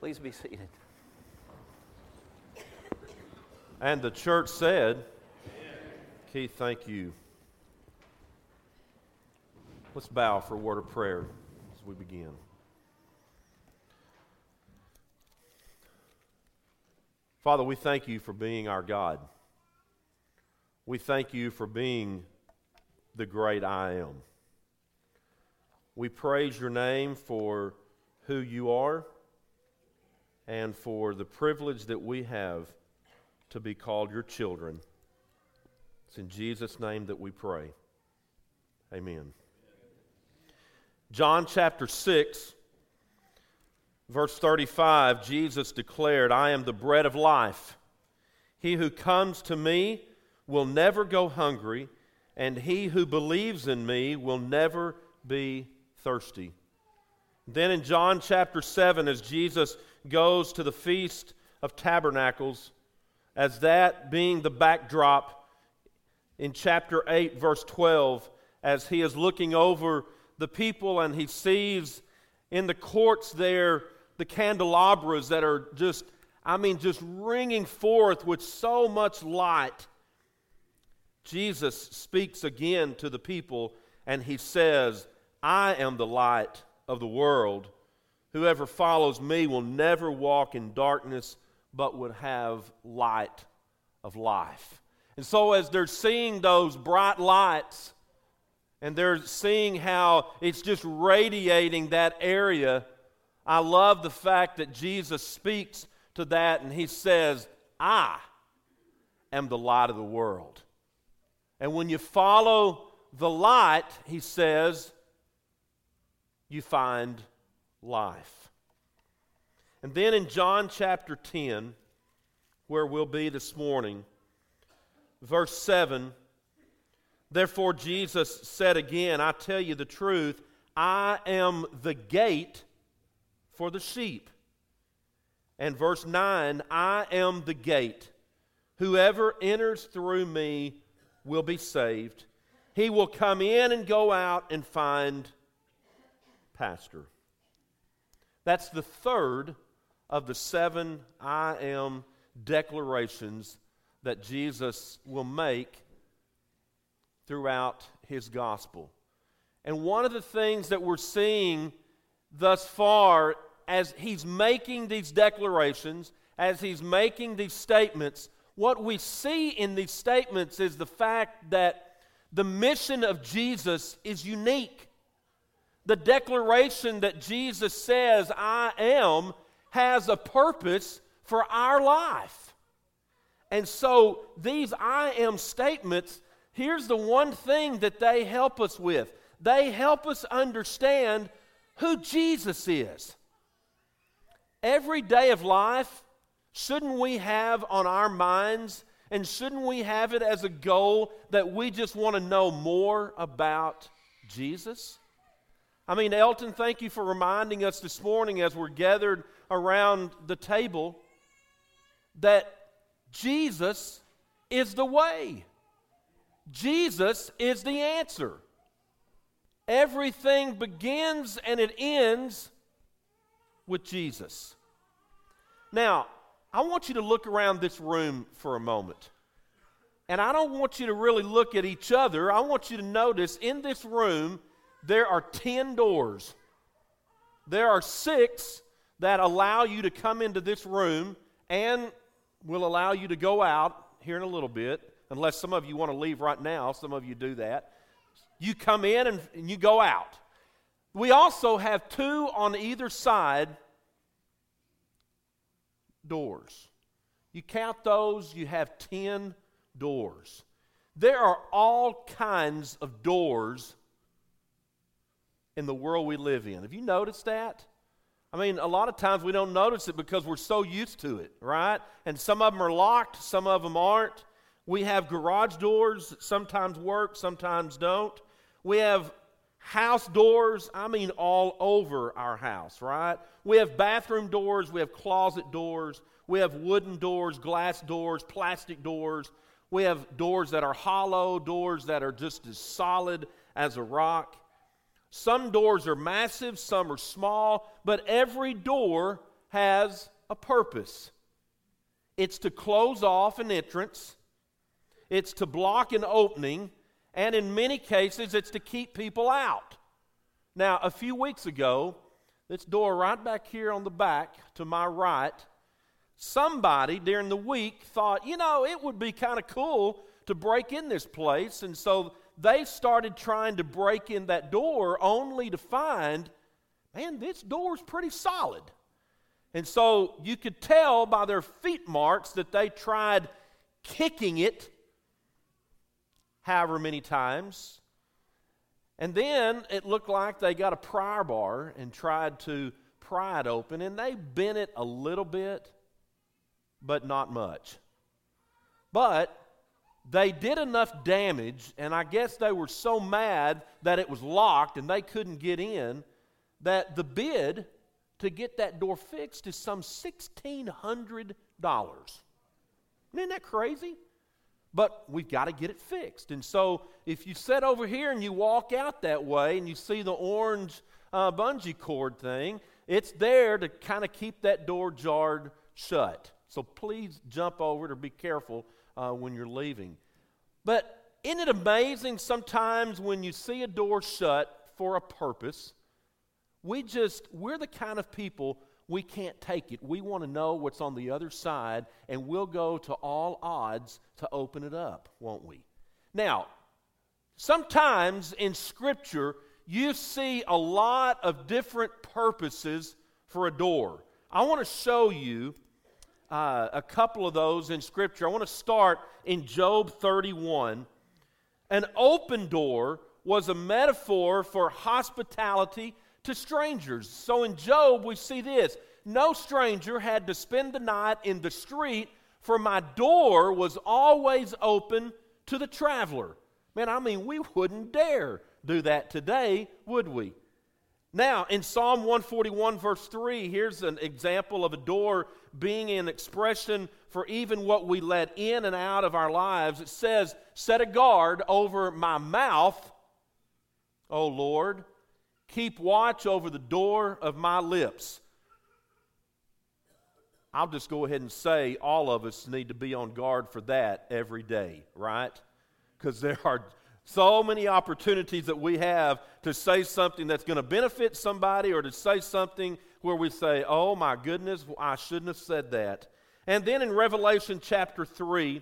Please be seated. And the church said, Keith, thank you. Let's bow for a word of prayer as we begin. Father, we thank you for being our God. We thank you for being the great I am. We praise your name for who you are and for the privilege that we have to be called your children. It's in Jesus' name that we pray. Amen. John chapter 6, verse 35, Jesus declared, I am the bread of life. He who comes to me will never go hungry, and he who believes in me will never be thirsty. Then in John chapter 7, as Jesus goes to the Feast of Tabernacles, as that being the backdrop, in chapter 8, verse 12, as he is looking over the people and he sees in the courts there the candelabras that are just, I mean, just ringing forth with so much light. Jesus speaks again to the people and he says, I am the light of the world. Whoever follows me will never walk in darkness, but would have light of life. And so, as they're seeing those bright lights, and they're seeing how it's just radiating that area. I love the fact that Jesus speaks to that and he says, I am the light of the world. And when you follow the light, he says, you find life. And then in John chapter 10, where we'll be this morning, verse 7 Therefore, Jesus said again, I tell you the truth, I am the gate for the sheep. And verse 9, I am the gate. Whoever enters through me will be saved. He will come in and go out and find pasture. That's the third of the seven I am declarations that Jesus will make throughout his gospel. And one of the things that we're seeing thus far as he's making these declarations, as he's making these statements, what we see in these statements is the fact that the mission of Jesus is unique. The declaration that Jesus says, I am, has a purpose for our life. And so these I am statements here's the one thing that they help us with they help us understand who Jesus is. Every day of life, shouldn't we have on our minds and shouldn't we have it as a goal that we just want to know more about Jesus? I mean, Elton, thank you for reminding us this morning as we're gathered around the table that Jesus is the way. Jesus is the answer. Everything begins and it ends with Jesus. Now, I want you to look around this room for a moment. And I don't want you to really look at each other. I want you to notice in this room, there are 10 doors. There are six that allow you to come into this room and will allow you to go out here in a little bit unless some of you want to leave right now. Some of you do that. You come in and, and you go out. We also have two on either side doors. You count those, you have 10 doors. There are all kinds of doors in the world we live in. Have you noticed that? I mean, a lot of times we don't notice it because we're so used to it, right? And some of them are locked, some of them aren't. We have garage doors that sometimes work, sometimes don't. We have house doors, I mean, all over our house, right? We have bathroom doors, we have closet doors, we have wooden doors, glass doors, plastic doors. We have doors that are hollow, doors that are just as solid as a rock. Some doors are massive, some are small, but every door has a purpose it's to close off an entrance, it's to block an opening, and in many cases, it's to keep people out. Now, a few weeks ago, this door right back here on the back to my right, somebody during the week thought, you know, it would be kind of cool to break in this place. And so they started trying to break in that door only to find, man, this door's pretty solid. And so you could tell by their feet marks that they tried kicking it however many times. And then it looked like they got a pry bar and tried to pry it open, and they bent it a little bit, but not much. But they did enough damage, and I guess they were so mad that it was locked and they couldn't get in that the bid to get that door fixed is some $1,600. Isn't that crazy? But we've got to get it fixed. And so if you sit over here and you walk out that way and you see the orange uh, bungee cord thing, it's there to kind of keep that door jarred shut. So please jump over it or be careful uh, when you're leaving. But isn't it amazing sometimes when you see a door shut for a purpose? We just, we're the kind of people we can't take it. We want to know what's on the other side, and we'll go to all odds to open it up, won't we? Now, sometimes in Scripture, you see a lot of different purposes for a door. I want to show you uh, a couple of those in Scripture. I want to start in Job 31. An open door was a metaphor for hospitality to strangers. So in Job, we see this no stranger had to spend the night in the street, for my door was always open to the traveler. Man, I mean, we wouldn't dare do that today, would we? Now, in Psalm 141, verse 3, here's an example of a door being an expression for even what we let in and out of our lives. It says, Set a guard over my mouth, O Lord, Keep watch over the door of my lips. I'll just go ahead and say all of us need to be on guard for that every day, right? Because there are so many opportunities that we have to say something that's going to benefit somebody or to say something where we say, oh my goodness, I shouldn't have said that. And then in Revelation chapter 3,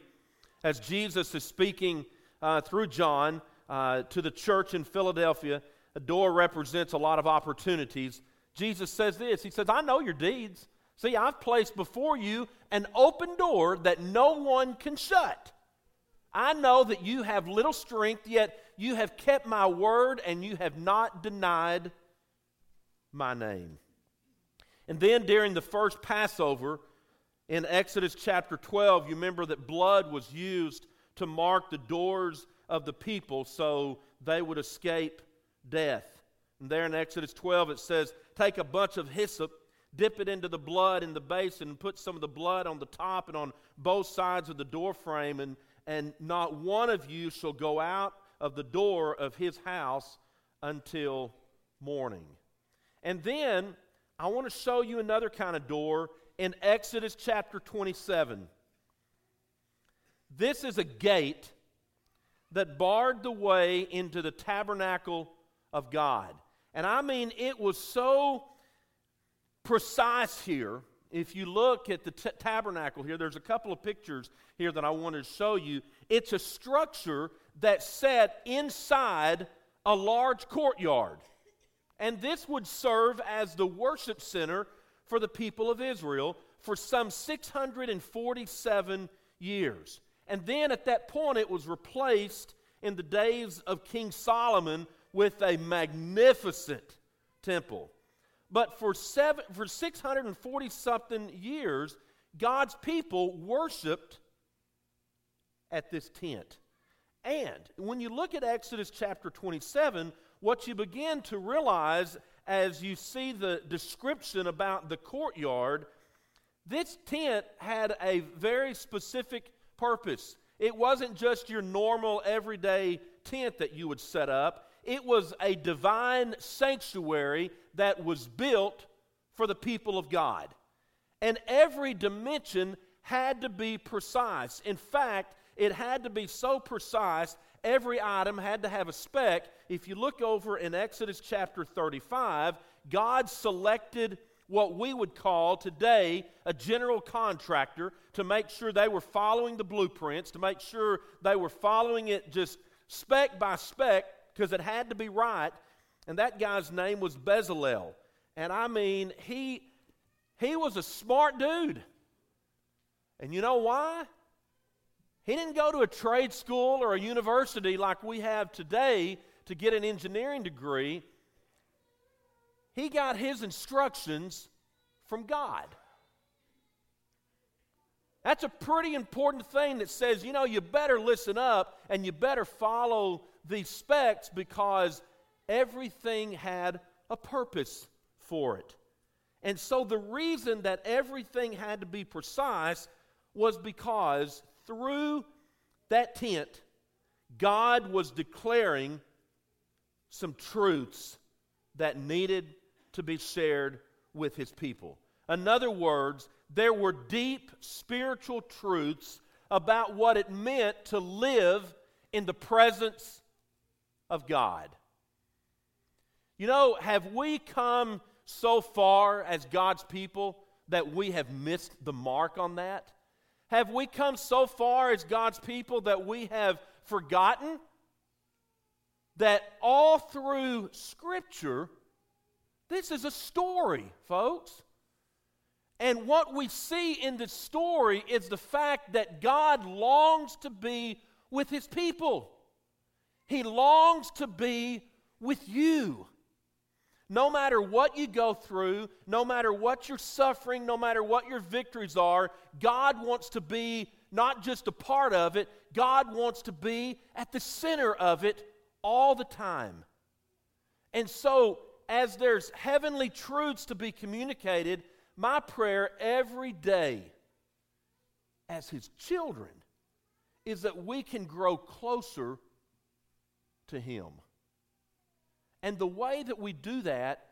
as Jesus is speaking uh, through John uh, to the church in Philadelphia, a door represents a lot of opportunities. Jesus says this He says, I know your deeds. See, I've placed before you an open door that no one can shut. I know that you have little strength, yet you have kept my word and you have not denied my name. And then during the first Passover in Exodus chapter 12, you remember that blood was used to mark the doors of the people so they would escape death. And there in Exodus 12, it says, Take a bunch of hyssop, dip it into the blood in the basin, and put some of the blood on the top and on both sides of the door frame, and, and not one of you shall go out of the door of his house until morning. And then I want to show you another kind of door in Exodus chapter 27. This is a gate that barred the way into the tabernacle of God. And I mean, it was so precise here. If you look at the t- tabernacle here, there's a couple of pictures here that I wanted to show you. It's a structure that's set inside a large courtyard. And this would serve as the worship center for the people of Israel for some 647 years. And then at that point, it was replaced in the days of King Solomon with a magnificent temple. But for, seven, for 640 something years, God's people worshiped at this tent. And when you look at Exodus chapter 27, what you begin to realize as you see the description about the courtyard, this tent had a very specific purpose. It wasn't just your normal everyday tent that you would set up, it was a divine sanctuary that was built for the people of God. And every dimension had to be precise. In fact, it had to be so precise, every item had to have a spec. If you look over in Exodus chapter 35, God selected what we would call today a general contractor to make sure they were following the blueprints, to make sure they were following it just spec by spec, because it had to be right. And that guy's name was Bezalel. And I mean, he, he was a smart dude. And you know why? He didn't go to a trade school or a university like we have today to get an engineering degree. He got his instructions from God. That's a pretty important thing that says, you know, you better listen up and you better follow these specs because everything had a purpose for it. And so the reason that everything had to be precise was because through that tent, God was declaring some truths that needed to be shared with his people. In other words, there were deep spiritual truths about what it meant to live in the presence of God. You know, have we come so far as God's people that we have missed the mark on that? Have we come so far as God's people that we have forgotten that all through Scripture, this is a story, folks. And what we see in this story is the fact that God longs to be with his people. He longs to be with you. No matter what you go through, no matter what you're suffering, no matter what your victories are, God wants to be not just a part of it, God wants to be at the center of it all the time. And so, as there's heavenly truths to be communicated, my prayer every day as His children is that we can grow closer to Him. And the way that we do that,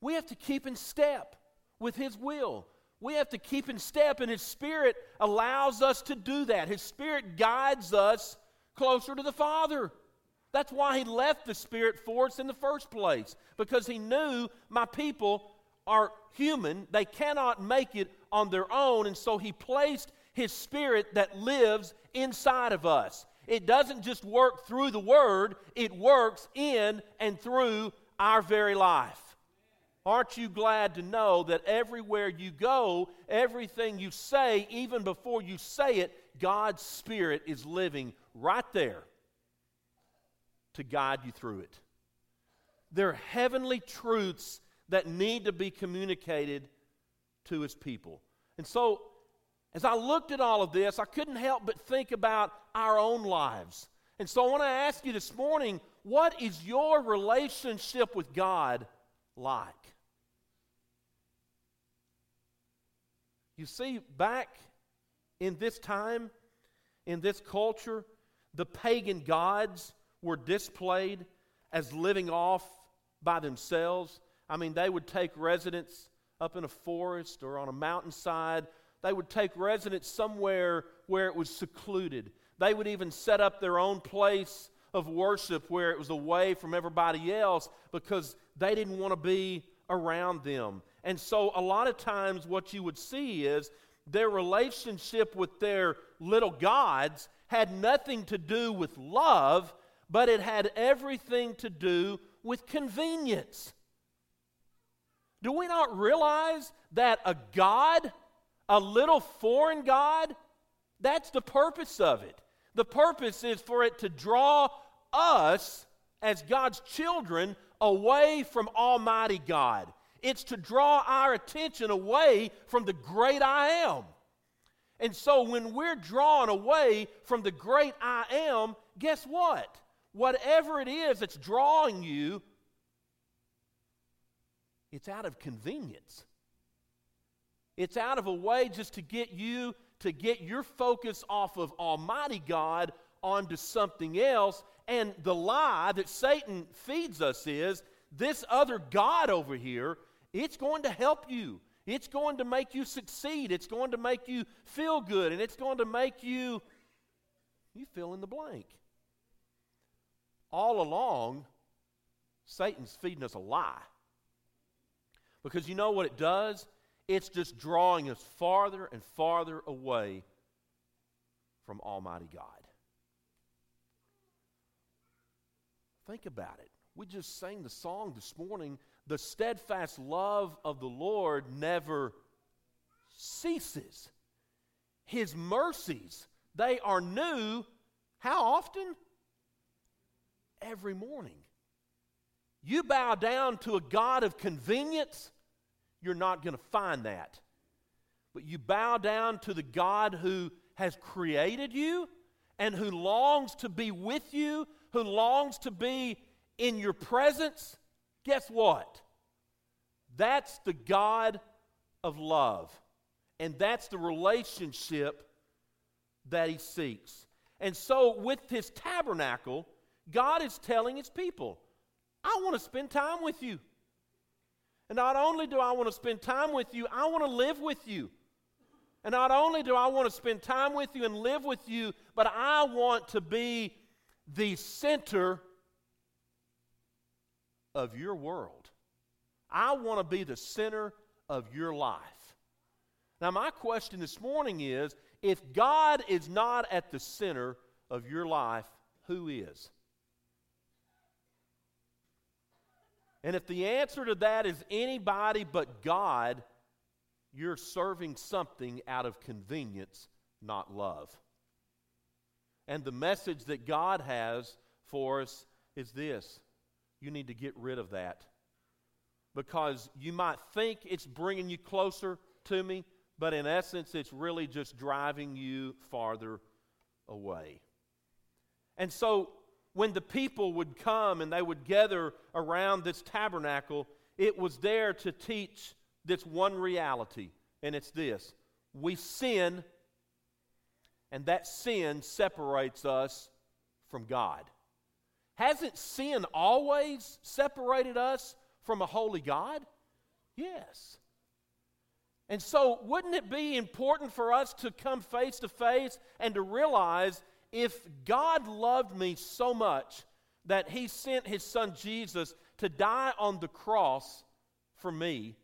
we have to keep in step with His will. We have to keep in step, and His Spirit allows us to do that. His Spirit guides us closer to the Father. That's why He left the Spirit for us in the first place, because He knew my people are human, they cannot make it on their own, and so He placed His Spirit that lives inside of us. It doesn't just work through the Word, it works in and through our very life. Aren't you glad to know that everywhere you go, everything you say, even before you say it, God's Spirit is living right there to guide you through it? There are heavenly truths that need to be communicated to His people. And so as I looked at all of this, I couldn't help but think about our own lives. And so I want to ask you this morning what is your relationship with God like? You see, back in this time, in this culture, the pagan gods were displayed as living off by themselves. I mean, they would take residence up in a forest or on a mountainside they would take residence somewhere where it was secluded. They would even set up their own place of worship where it was away from everybody else because they didn't want to be around them. And so, a lot of times, what you would see is their relationship with their little gods had nothing to do with love, but it had everything to do with convenience. Do we not realize that a God a little foreign God, that's the purpose of it. The purpose is for it to draw us as God's children away from Almighty God. It's to draw our attention away from the great I am. And so when we're drawn away from the great I am, guess what? Whatever it is that's drawing you, it's out of convenience. It's out of a way just to get you to get your focus off of Almighty God onto something else. And the lie that Satan feeds us is this other God over here, it's going to help you. It's going to make you succeed. It's going to make you feel good. And it's going to make you, you fill in the blank. All along, Satan's feeding us a lie. Because you know what it does? It's just drawing us farther and farther away from Almighty God. Think about it. We just sang the song this morning. The steadfast love of the Lord never ceases. His mercies, they are new. How often? Every morning. You bow down to a God of convenience, you're not going to find that. But you bow down to the God who has created you and who longs to be with you, who longs to be in your presence. Guess what? That's the God of love. And that's the relationship that he seeks. And so, with his tabernacle, God is telling his people, I want to spend time with you. And not only do I want to spend time with you, I want to live with you. And not only do I want to spend time with you and live with you, but I want to be the center of your world. I want to be the center of your life. Now, my question this morning is if God is not at the center of your life, who is? And if the answer to that is anybody but God, you're serving something out of convenience, not love. And the message that God has for us is this you need to get rid of that. Because you might think it's bringing you closer to me, but in essence, it's really just driving you farther away. And so when the people would come and they would gather around this tabernacle, it was there to teach this one reality, and it's this we sin, and that sin separates us from God. Hasn't sin always separated us from a holy God? Yes. And so, wouldn't it be important for us to come face to face and to realize if God loved me so much that he sent his son Jesus to die on the cross for me,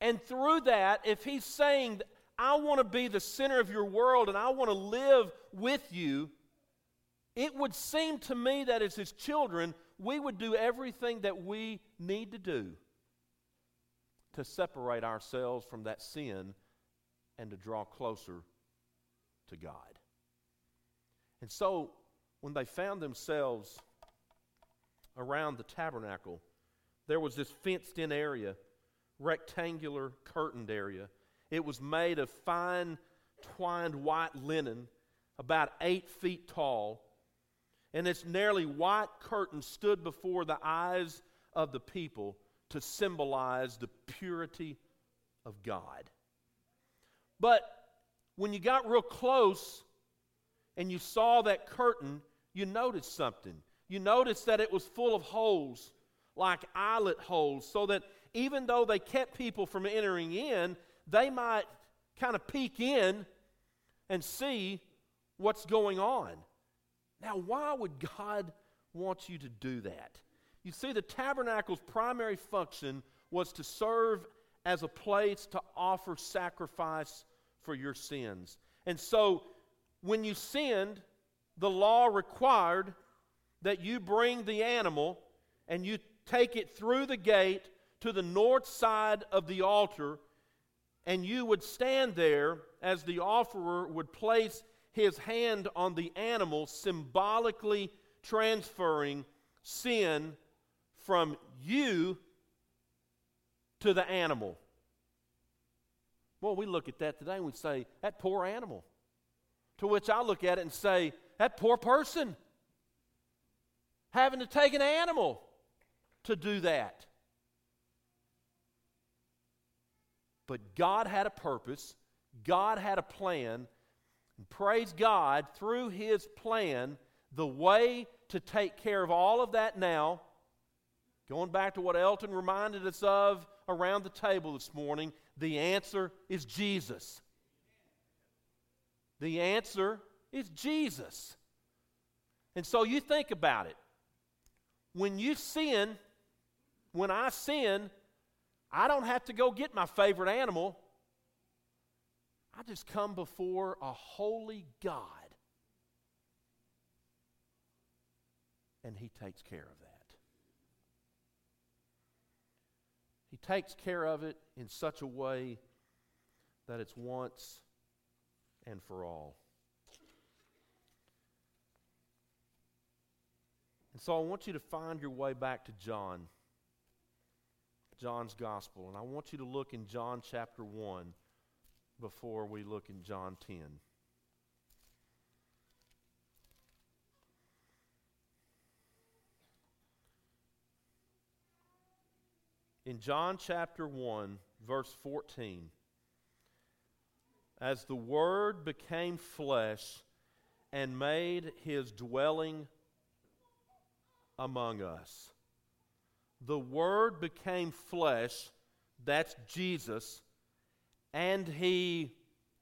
and through that, if he's saying, I want to be the center of your world and I want to live with you, it would seem to me that as his children, we would do everything that we need to do to separate ourselves from that sin and to draw closer to God. And so, when they found themselves around the tabernacle, there was this fenced in area, rectangular curtained area. It was made of fine twined white linen, about eight feet tall. And its nearly white curtain stood before the eyes of the people to symbolize the purity of God. But when you got real close, and you saw that curtain, you noticed something. You noticed that it was full of holes, like eyelet holes, so that even though they kept people from entering in, they might kind of peek in and see what's going on. Now, why would God want you to do that? You see, the tabernacle's primary function was to serve as a place to offer sacrifice for your sins. And so when you sinned, the law required that you bring the animal and you take it through the gate to the north side of the altar, and you would stand there as the offerer would place his hand on the animal, symbolically transferring sin from you to the animal. Well, we look at that today and we say, that poor animal. To which I look at it and say, that poor person having to take an animal to do that. But God had a purpose, God had a plan, and praise God, through His plan, the way to take care of all of that now, going back to what Elton reminded us of around the table this morning, the answer is Jesus. The answer is Jesus. And so you think about it. When you sin, when I sin, I don't have to go get my favorite animal. I just come before a holy God. And He takes care of that. He takes care of it in such a way that it's once and for all. And so I want you to find your way back to John, John's Gospel. And I want you to look in John chapter 1 before we look in John 10. In John chapter 1, verse 14, as the Word became flesh and made his dwelling among us. The Word became flesh, that's Jesus, and he,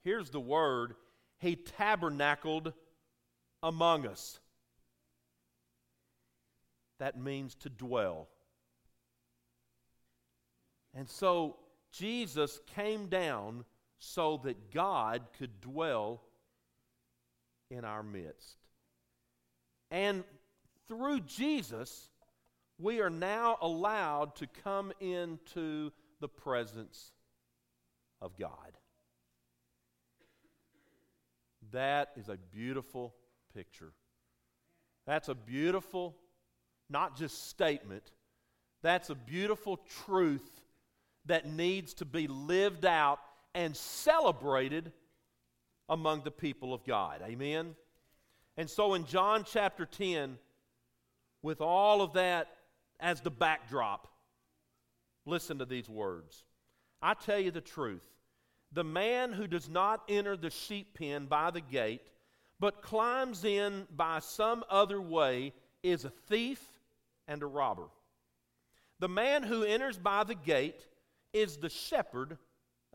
here's the word, he tabernacled among us. That means to dwell. And so Jesus came down so that God could dwell in our midst. And through Jesus, we are now allowed to come into the presence of God. That is a beautiful picture. That's a beautiful, not just statement, that's a beautiful truth that needs to be lived out and celebrated among the people of God. Amen? And so in John chapter 10, with all of that as the backdrop, listen to these words. I tell you the truth. The man who does not enter the sheep pen by the gate, but climbs in by some other way, is a thief and a robber. The man who enters by the gate is the shepherd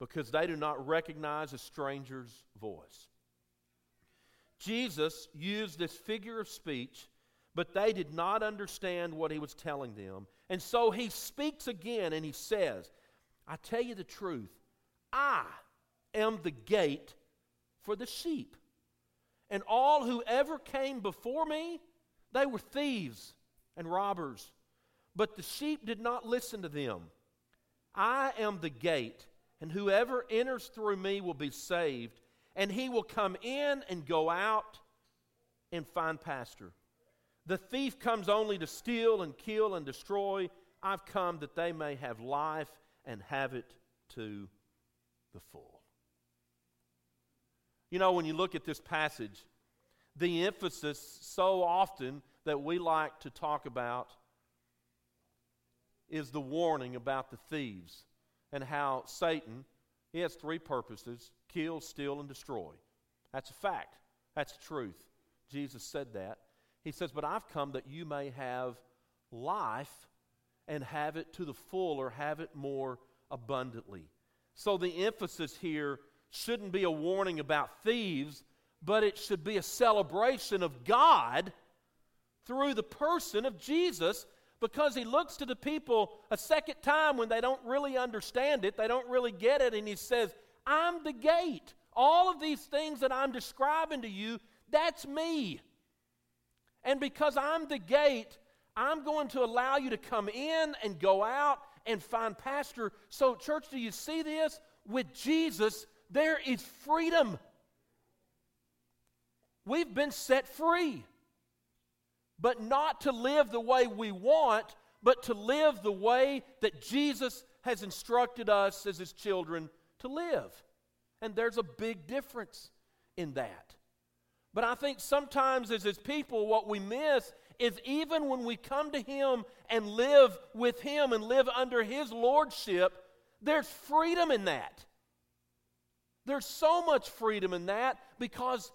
because they do not recognize a stranger's voice. Jesus used this figure of speech, but they did not understand what he was telling them. And so he speaks again and he says, I tell you the truth, I am the gate for the sheep. And all who ever came before me, they were thieves and robbers. But the sheep did not listen to them. I am the gate and whoever enters through me will be saved, and he will come in and go out and find pasture. The thief comes only to steal and kill and destroy. I've come that they may have life and have it to the full. You know, when you look at this passage, the emphasis so often that we like to talk about is the warning about the thieves and how Satan, he has three purposes kill, steal, and destroy. That's a fact. That's the truth. Jesus said that. He says, But I've come that you may have life and have it to the full or have it more abundantly. So the emphasis here shouldn't be a warning about thieves, but it should be a celebration of God through the person of Jesus because he looks to the people a second time when they don't really understand it, they don't really get it, and he says, I'm the gate. All of these things that I'm describing to you, that's me. And because I'm the gate, I'm going to allow you to come in and go out and find pasture. So, church, do you see this? With Jesus, there is freedom. We've been set free but not to live the way we want, but to live the way that Jesus has instructed us as his children to live. And there's a big difference in that. But I think sometimes as his people, what we miss is even when we come to him and live with him and live under his lordship, there's freedom in that. There's so much freedom in that because,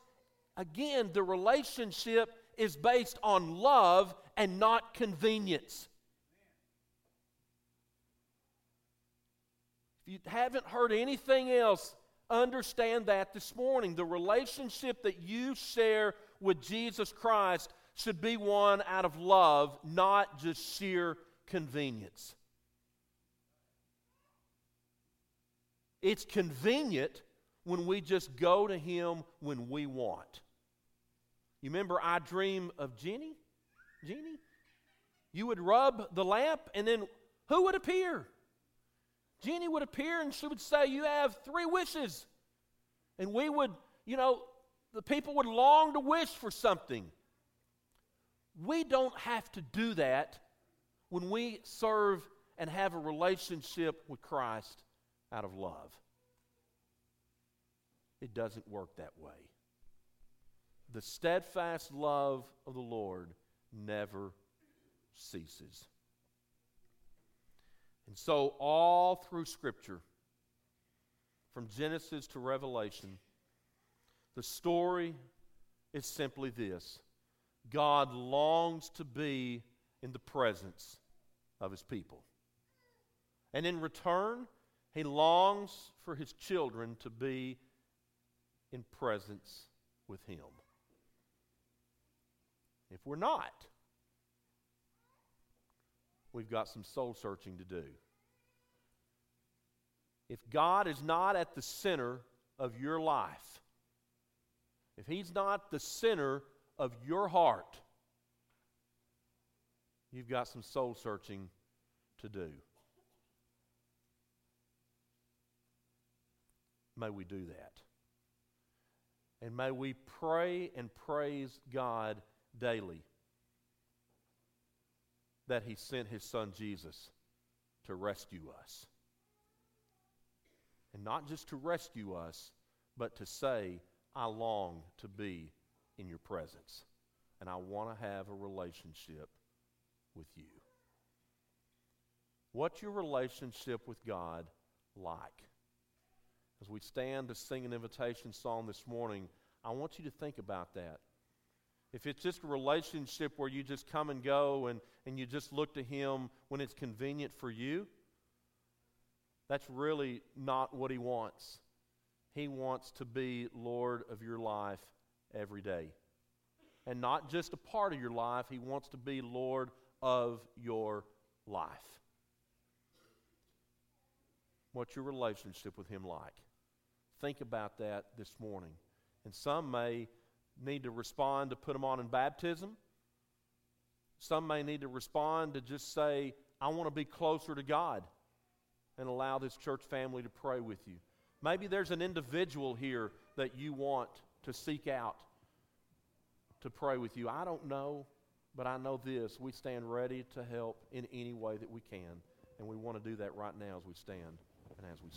again, the relationship is based on love and not convenience. If you haven't heard anything else, understand that this morning. The relationship that you share with Jesus Christ should be one out of love, not just sheer convenience. It's convenient when we just go to Him when we want. You remember I Dream of Jeannie? Jeannie? You would rub the lamp, and then who would appear? Jeannie would appear and she would say, You have three wishes. And we would, you know, the people would long to wish for something. We don't have to do that when we serve and have a relationship with Christ out of love. It doesn't work that way. The steadfast love of the Lord never ceases. And so, all through Scripture, from Genesis to Revelation, the story is simply this God longs to be in the presence of his people. And in return, he longs for his children to be in presence with him. If we're not, we've got some soul searching to do. If God is not at the center of your life, if He's not the center of your heart, you've got some soul searching to do. May we do that. And may we pray and praise God daily that He sent His Son Jesus to rescue us. And not just to rescue us, but to say, I long to be in your presence. And I want to have a relationship with you. What's your relationship with God like? As we stand to sing an invitation song this morning, I want you to think about that. If it's just a relationship where you just come and go and, and you just look to Him when it's convenient for you, that's really not what He wants. He wants to be Lord of your life every day. And not just a part of your life, He wants to be Lord of your life. What's your relationship with Him like? Think about that this morning. And some may need to respond to put them on in baptism. Some may need to respond to just say, I want to be closer to God and allow this church family to pray with you. Maybe there's an individual here that you want to seek out to pray with you. I don't know, but I know this. We stand ready to help in any way that we can. And we want to do that right now as we stand and as we